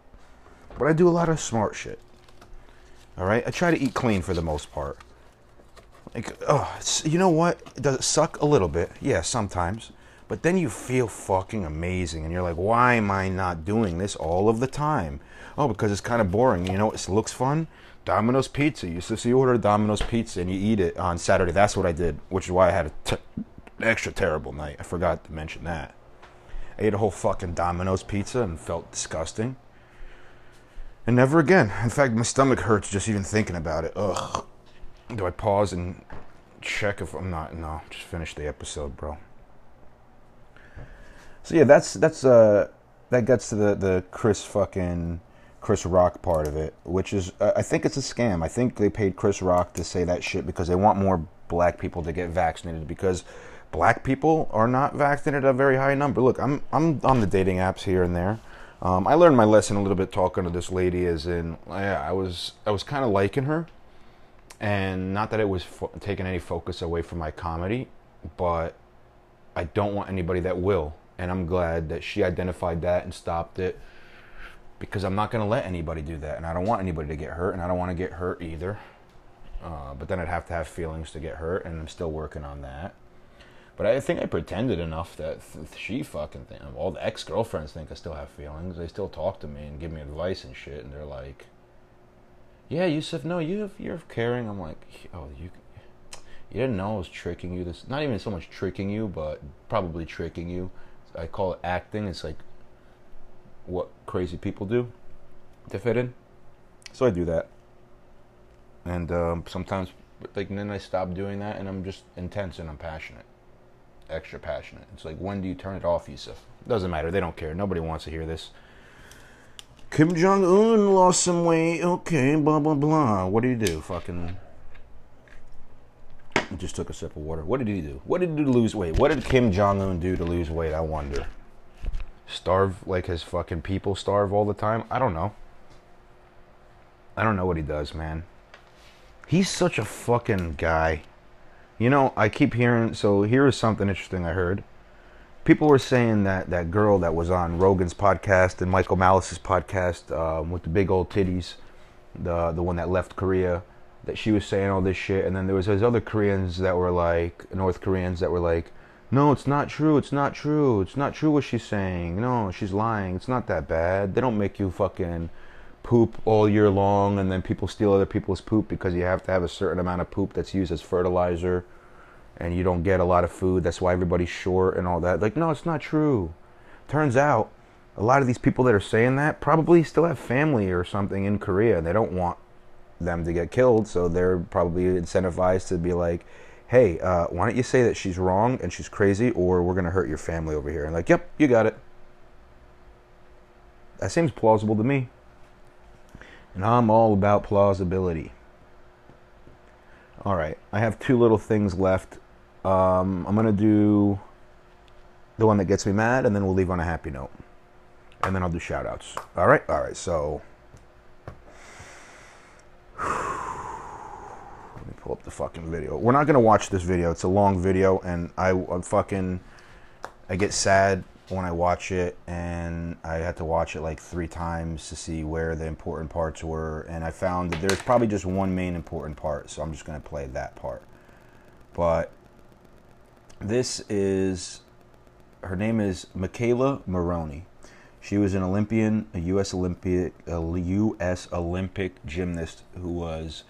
But I do a lot of smart shit. All right, I try to eat clean for the most part. Like, oh, you know what? Does it suck a little bit? Yeah, sometimes. But then you feel fucking amazing, and you're like, why am I not doing this all of the time? Oh, because it's kind of boring. You know, it looks fun. Domino's Pizza. You so you order Domino's Pizza and you eat it on Saturday. That's what I did, which is why I had a t- extra terrible night. I forgot to mention that. I ate a whole fucking Domino's pizza and felt disgusting. And never again. In fact, my stomach hurts just even thinking about it. Ugh. Do I pause and check if I'm not? No, just finish the episode, bro. So yeah, that's that's uh that gets to the the Chris fucking Chris Rock part of it, which is uh, I think it's a scam. I think they paid Chris Rock to say that shit because they want more black people to get vaccinated because black people are not vaccinated at a very high number. Look, I'm I'm on the dating apps here and there. Um, I learned my lesson a little bit talking to this lady. As in, yeah, I was I was kind of liking her, and not that it was fo- taking any focus away from my comedy, but I don't want anybody that will, and I'm glad that she identified that and stopped it because I'm not going to let anybody do that, and I don't want anybody to get hurt, and I don't want to get hurt either. Uh, but then I'd have to have feelings to get hurt, and I'm still working on that. But I think I pretended enough that th- she fucking think all the ex girlfriends think I still have feelings. They still talk to me and give me advice and shit, and they're like, "Yeah, Yusuf, no, you have, you're caring." I'm like, "Oh, you." You didn't know I was tricking you. This not even so much tricking you, but probably tricking you. I call it acting. It's like what crazy people do to fit in. So I do that, and um, sometimes, like, then I stop doing that, and I'm just intense and I'm passionate, extra passionate. It's like, when do you turn it off, Yusuf? Doesn't matter. They don't care. Nobody wants to hear this. Kim Jong Un lost some weight. Okay, blah blah blah. What do you do? Fucking. Just took a sip of water. What did he do? What did he do to lose weight? What did Kim Jong Un do to lose weight? I wonder starve like his fucking people starve all the time? I don't know. I don't know what he does, man. He's such a fucking guy. You know, I keep hearing. So here is something interesting I heard. People were saying that that girl that was on Rogan's podcast and Michael Malice's podcast um, with the big old titties, the the one that left Korea, that she was saying all this shit, and then there was those other Koreans that were like North Koreans that were like, no, it's not true. It's not true. It's not true what she's saying. No, she's lying. It's not that bad. They don't make you fucking poop all year long and then people steal other people's poop because you have to have a certain amount of poop that's used as fertilizer and you don't get a lot of food. That's why everybody's short and all that. Like, no, it's not true. Turns out a lot of these people that are saying that probably still have family or something in Korea and they don't want them to get killed. So they're probably incentivized to be like, hey, uh, why don't you say that she's wrong and she's crazy, or we're going to hurt your family over here? And like, yep, you got it. That seems plausible to me. And I'm all about plausibility. All right, I have two little things left. Um, I'm going to do the one that gets me mad, and then we'll leave on a happy note. And then I'll do shout outs. All right, all right, so. Let me pull up the fucking video. We're not gonna watch this video. It's a long video, and I I'm fucking I get sad when I watch it, and I had to watch it like three times to see where the important parts were, and I found that there's probably just one main important part, so I'm just gonna play that part. But this is her name is McKayla Maroney. She was an Olympian, a U.S. Olympic, a U.S. Olympic gymnast who was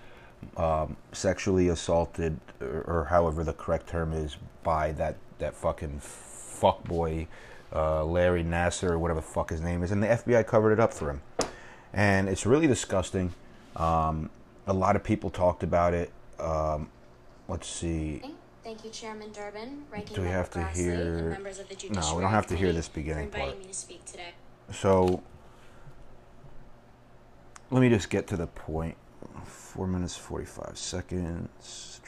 um, sexually assaulted, or, or, however the correct term is, by that that fucking fuckboy uh, Larry Nassar or whatever the fuck his name is, and the FBI covered it up for him, and it's really disgusting. Um, a lot of people talked about it. Um, let's see. Thank you, Chairman Durbin, Ranking Do we have to Grassley, hear- members of the No, we don't have to hear this beginning part. So let me just get to the point. Four minutes forty-five seconds.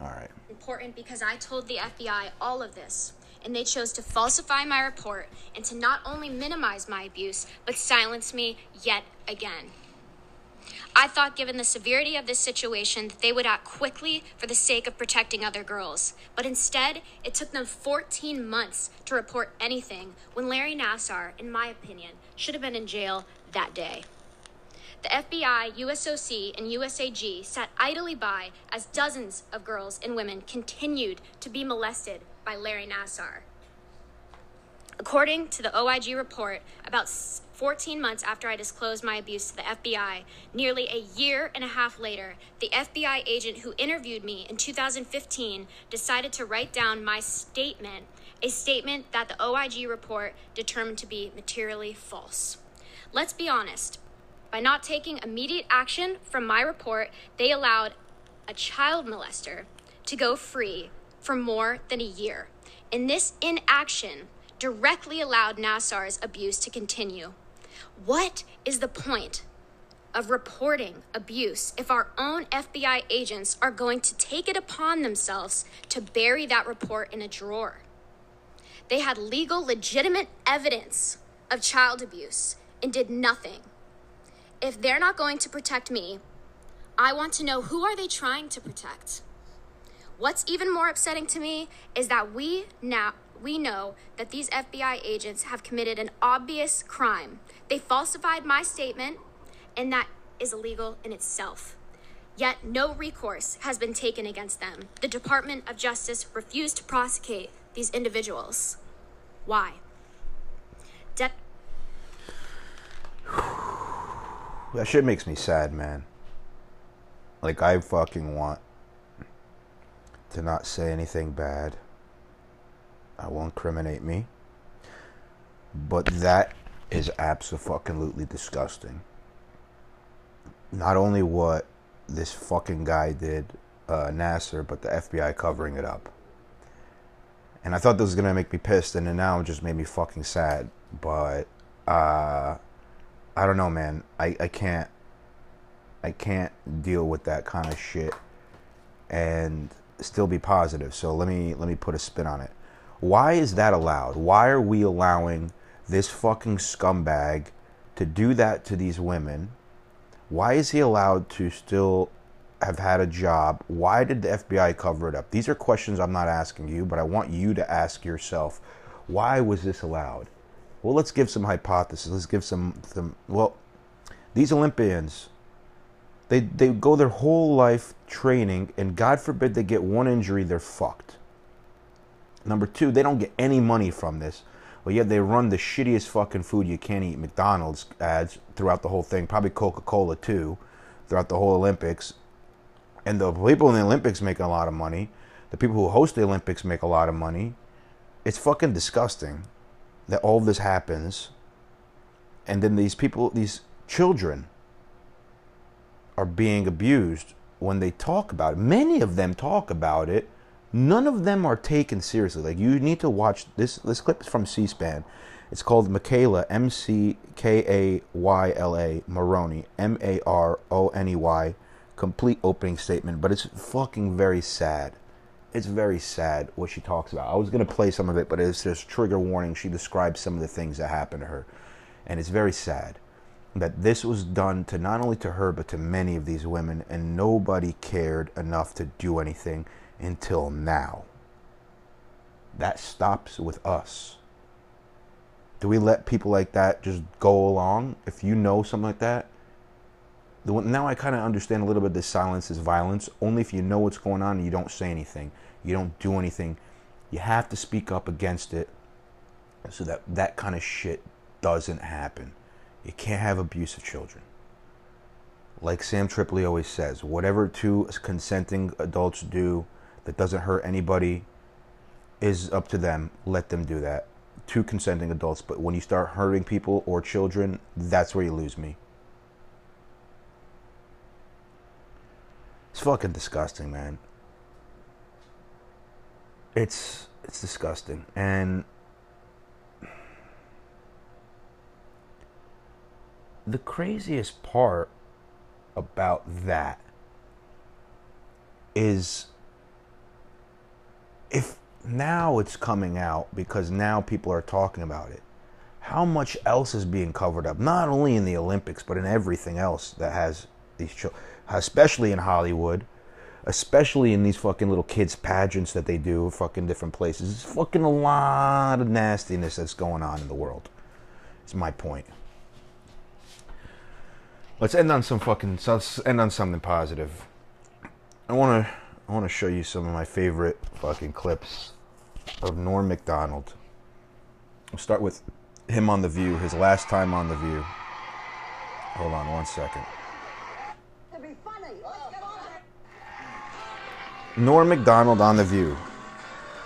All right. Important because I told the FBI all of this, and they chose to falsify my report and to not only minimize my abuse, but silence me yet again. I thought, given the severity of this situation, that they would act quickly for the sake of protecting other girls. But instead, it took them 14 months to report anything when Larry Nassar, in my opinion, should have been in jail that day. The FBI, USOC, and USAG sat idly by as dozens of girls and women continued to be molested by Larry Nassar. According to the OIG report, about 14 months after I disclosed my abuse to the FBI, nearly a year and a half later, the FBI agent who interviewed me in 2015 decided to write down my statement, a statement that the OIG report determined to be materially false. Let's be honest. By not taking immediate action from my report, they allowed a child molester to go free for more than a year. And this inaction directly allowed Nassar's abuse to continue. What is the point of reporting abuse if our own FBI agents are going to take it upon themselves to bury that report in a drawer? They had legal, legitimate evidence of child abuse and did nothing. If they're not going to protect me, I want to know who are they trying to protect? What's even more upsetting to me is that we now we know that these FBI agents have committed an obvious crime. They falsified my statement, and that is illegal in itself. Yet no recourse has been taken against them. The Department of Justice refused to prosecute these individuals. Why? De- That shit makes me sad, man. Like I fucking want to not say anything bad. I won't incriminate me. But that is absolutely disgusting. Not only what this fucking guy did, uh, Nassar, but the FBI covering it up. And I thought this was gonna make me pissed, and then now it just made me fucking sad. But uh, I don't know, man. I, I can't I can't deal with that kind of shit and still be positive. So let me let me put a spin on it. Why is that allowed? Why are we allowing this fucking scumbag to do that to these women? Why is he allowed to still have had a job? Why did the FBI cover it up? These are questions I'm not asking you, but I want you to ask yourself. Why was this allowed? Well, let's give some hypotheses. Let's give some, some well, these Olympians, they they go their whole life training, and God forbid they get one injury, they're fucked. Number two, they don't get any money from this, but yet they run the shittiest fucking food you can't eat. McDonald's ads throughout the whole thing, probably Coca Cola too, throughout the whole Olympics. And the people in the Olympics make a lot of money. The people who host the Olympics make a lot of money. It's fucking disgusting that all this happens. And then these people, these children, are being abused when they talk about it. Many of them talk about it. None of them are taken seriously. Like you need to watch this. This clip is from C-SPAN. It's called McKayla M C K A Y L A Maroney M A R O N E Y. Complete opening statement, but it's fucking very sad. It's very sad what she talks about. I was gonna play some of it, but it's just trigger warning. She describes some of the things that happened to her, and it's very sad that this was done to not only to her but to many of these women and nobody cared enough to do anything until now. That stops with us. Do we let people like that just go along? If you know something like that now i kind of understand a little bit the silence is violence. Only if you know what's going on and you don't say anything you don't do anything you have to speak up against it so that that kind of shit doesn't happen. You can't have abuse of children. Like Sam Tripoli always says, whatever two consenting adults do that doesn't hurt anybody is up to them. Let them do that. Two consenting adults. But when you start hurting people or children, that's where you lose me. It's fucking disgusting, man. it's it's disgusting and the craziest part about that is if now it's coming out because now people are talking about it how much else is being covered up? Not only in the olympics but in everything else that has these children especially in hollywood especially in these fucking little kids pageants that they do fucking different places. It's fucking a lot of nastiness that's going on in the world. It's my point. Let's end on some fucking let's end on something positive. I want to i want to show you some of my favorite fucking clips of norm macdonald i'll start with him on the view his last time on the view hold on one second Norm MacDonald on The View.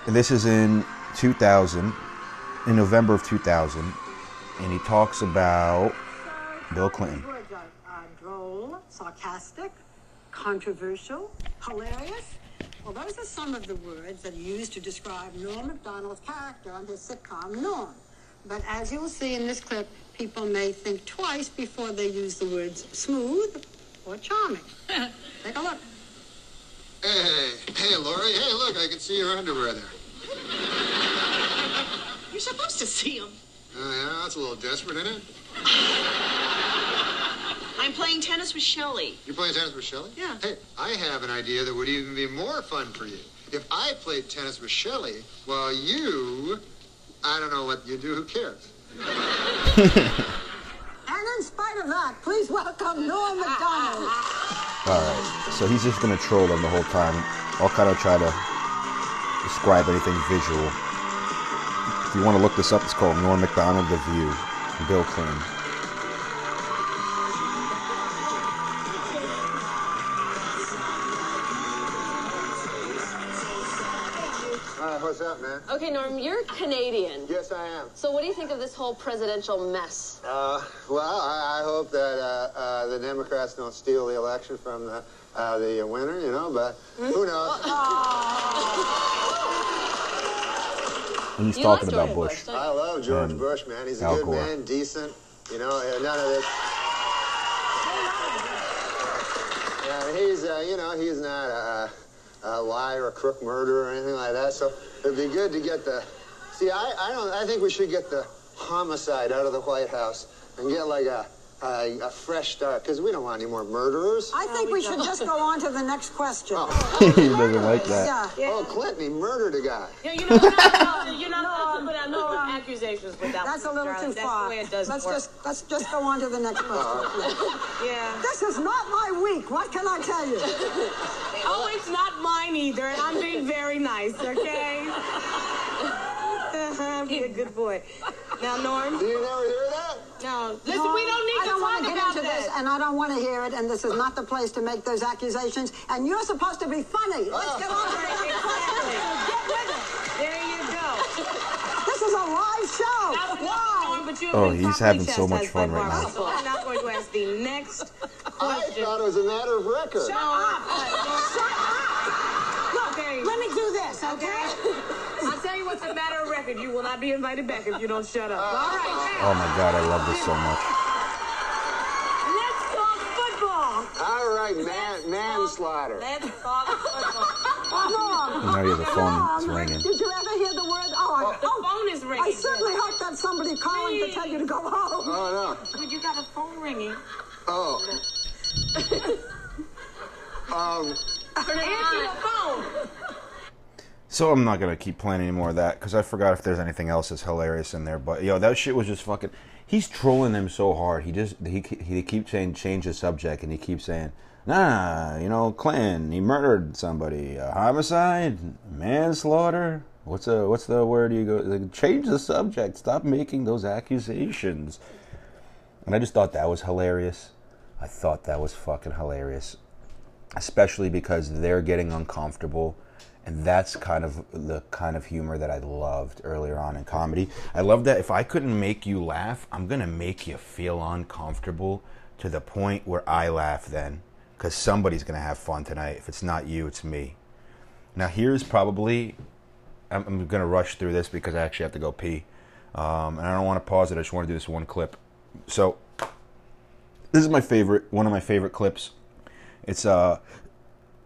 And this is in 2000, in November of 2000. And he talks about Bill Clinton. Words are, are droll, sarcastic, controversial, hilarious. Well, those are some of the words that are used to describe Norm MacDonald's character on his sitcom Norm. But as you'll see in this clip, people may think twice before they use the words smooth or charming. Take a look. Hey, hey, Lori. Hey, look, I can see your underwear there. You're supposed to see him. Oh, yeah, that's a little desperate, isn't it? I'm playing tennis with Shelly. You're playing tennis with Shelley? Yeah. Hey, I have an idea that would even be more fun for you. If I played tennis with Shelley, while you, I don't know what you do, who cares? And in spite of that, please welcome Norm MacDonald. Alright, so he's just gonna troll them the whole time. I'll kind of try to describe anything visual. If you want to look this up, it's called Norm MacDonald The View, Bill Clinton. What's up, man? Okay, Norm, you're Canadian. Yes, I am. So what do you think of this whole presidential mess? Uh, well, I, I hope that uh, uh, the Democrats don't steal the election from the uh, the winner, you know. But who knows? And he's You talking like about George Bush. Bush, don't you? I love George and Bush, man. He's a Al good Gore. man, decent. You know, uh, none of this. Yeah, he's, uh, you know, he's not a, a liar, a crook, murderer, or anything like that. So it'd be good to get the. See, I, I don't. I think we should get the homicide out of the White House and get like a a, a fresh start because we don't want any more murderers. I think we should just go on to the next question. Oh. he doesn't like that. Yeah. Oh, Clinton, he murdered a guy. Yeah, you know, you're not, you're not allowed to put out no accusations without. That's a little too That's far. the way it does let's work. just let's just go on to the next uh-huh. question. Yeah. This is not my week. What can I tell you? Oh, it's not mine either, and I'm being very nice, okay? Be a good boy. Now, Norm. Do you never hear that? No. Listen, No, we don't need I to don't talk want to get about into this, this. and I don't want to hear it. And this is not the place to make those accusations. And you're supposed to be funny. Oh. Let's get on to the next question. Get with it. There you go. This is a live show. Norm, but you Oh, he's having so much fun right now. So I'm not going to ask the next I thought it was a matter of record. Shut up. Shut up! Look, Okay. let me do this, okay? I'll tell you what's a matter of record. You will not be invited back if you don't shut up. All right. Uh, oh my god, I love this so much. Let's talk football. All right, man, manslaughter. Let's talk football. Norm, Now he has a phone that's Norm, ringing. Did you ever hear the word? Oh, I, The oh, phone is ringing. I certainly hope that's somebody calling to tell you to go home. Oh Dude, you got a phone ringing. no. Oh. Um. So I'm not gonna keep playing any more of that because I forgot if there's anything else that's hilarious in there. But yo, that shit was just fucking. He's trolling them so hard. He just he he keeps saying change the subject and he keeps saying nah, you know, Clinton he murdered somebody, a homicide, manslaughter. What's a what's the word you go? Like, change the subject. Stop making those accusations. And I just thought that was hilarious. I thought that was fucking hilarious especially because they're getting uncomfortable and that's kind of the kind of humor that I loved earlier on in comedy. I love that if I couldn't make you laugh, I'm going to make you feel uncomfortable to the point where I laugh then cuz somebody's going to have fun tonight. If it's not you, it's me. Now here's probably I'm, I'm gonna rush through this because I actually have to go pee, um, and I don't want to pause it. I just want to do this one clip. So this is my favorite, one of my favorite clips. It's uh,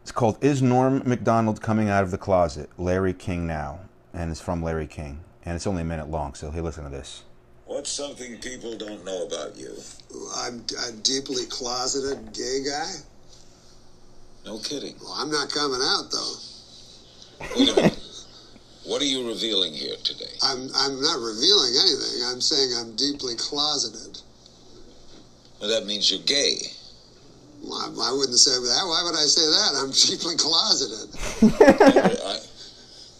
it's called "Is Norm Macdonald Coming Out of the Closet?" Larry King now, and it's from Larry King, and it's only a minute long. So hey, listen to this. What's something people don't know about you? I'm a deeply closeted gay guy. No kidding. Well, I'm not coming out though. Wait a minute. What are you revealing here today? I'm I'm not revealing anything. I'm saying I'm deeply closeted. Well, that means you're gay. Well, I, I wouldn't say that. Why would I say that? I'm deeply closeted. I,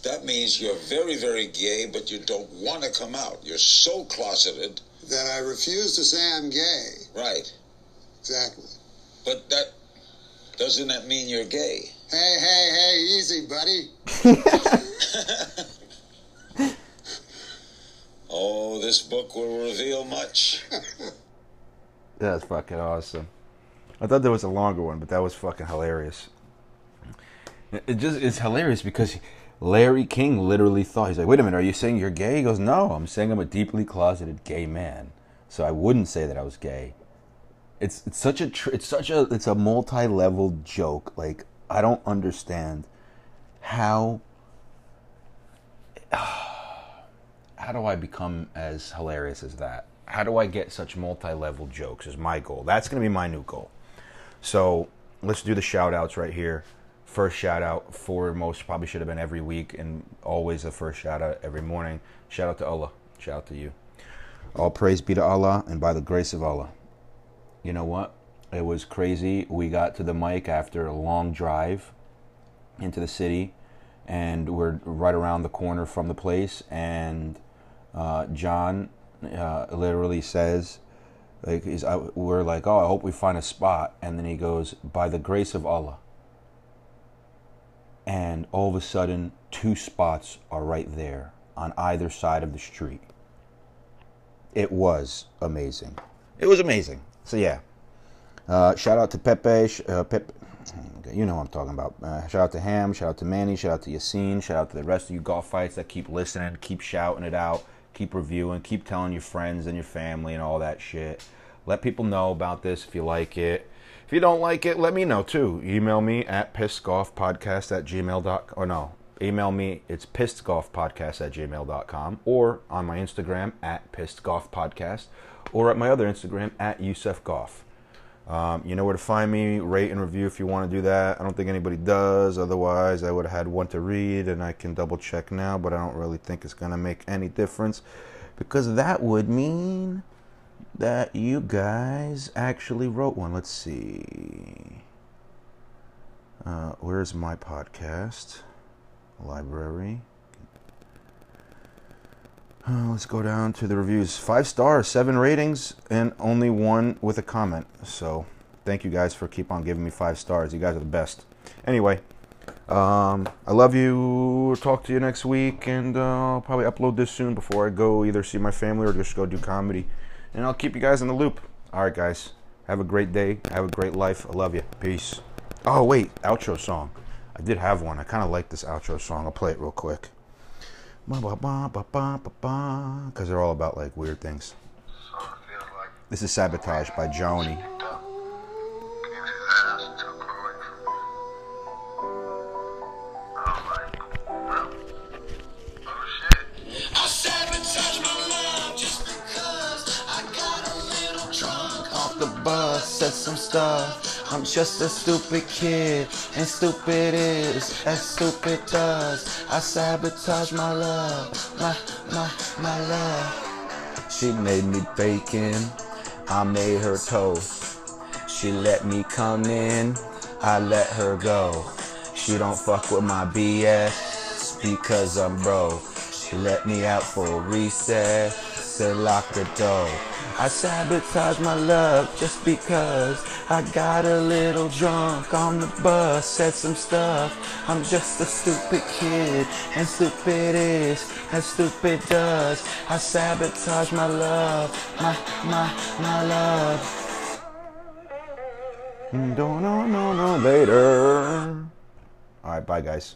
that means you're very, very gay, but you don't want to come out. You're so closeted. that I refuse to say I'm gay. Right. Exactly. But that doesn't that mean you're gay? Hey, hey, hey, easy, buddy. Oh, this book will reveal much. That's fucking awesome. I thought there was a longer one, but that was fucking hilarious. It just it's hilarious because Larry King literally thought he's like, "Wait a minute, are you saying you're gay?" He goes, "No, I'm saying I'm a deeply closeted gay man." So I wouldn't say that I was gay. It's it's such a tr- it's such a it's a multi-level joke. Like I don't understand how how do I become as hilarious as that? How do I get such multi-level jokes? Is my goal. That's going to be my new goal. So let's do the shout outs right here. First shout out, for most probably should have been every week and always the first shout out every morning. Shout out to Allah. Shout out to you. All praise be to Allah and by the grace of Allah. You know what? It was crazy. We got to the mic after a long drive into the city and we're right around the corner from the place and uh, John uh, literally says, like he's, uh, we're like, oh, I hope we find a spot, and then he goes, by the grace of Allah, and all of a sudden, two spots are right there on either side of the street. It was amazing. It was amazing. So yeah, uh, shout out to Pepe, uh, Pep, you know what I'm talking about. Uh, shout out to Ham, shout out to Manny, shout out to Yassine, shout out to the rest of you golf fights that keep listening, keep shouting it out, keep reviewing, keep telling your friends and your family and all that shit. Let people know about this if you like it. If you don't like it, let me know too. Email me at pissedgolfpodcast at gmail.com. Or no, email me. It's pissedgolfpodcast at gmail.com. Or on my Instagram at pissedgolfpodcast. Or at my other Instagram at yusefgolf. Um, you know where to find me. Rate and review if you want to do that. I don't think anybody does. Otherwise, I would have had one to read, and I can double check now. But I don't really think it's gonna make any difference because that would mean that you guys actually wrote one. Let's see. Uh, where's my podcast? Library. Uh, let's go down to the reviews. Five stars, seven ratings, and only one with a comment. So, thank you guys for keep on giving me five stars. You guys are the best. Anyway, um, I love you. Talk to you next week, and uh, I'll probably upload this soon before I go either see my family or just go do comedy. And I'll keep you guys in the loop. All right, guys. Have a great day. Have a great life. I love you. Peace. Oh wait, outro song. I did have one. I kind of like this outro song. I'll play it real quick. Because they're all about like weird things. This is Sabotage by Joni. I sabotage my love just because I got a little drunk. Off the bus, some stuff. I'm just a stupid kid, and stupid is as stupid does. I sabotage my love, my, my, my love. She made me bacon, I made her toast. She let me come in, I let her go. She don't fuck with my BS because I'm broke. She let me out for a recess and lock the door. I sabotage my love just because I got a little drunk on the bus, said some stuff. I'm just a stupid kid, and stupid is as stupid does. I sabotage my love, my, my, my love. Mm, don't know, no, no, later. All right, bye, guys.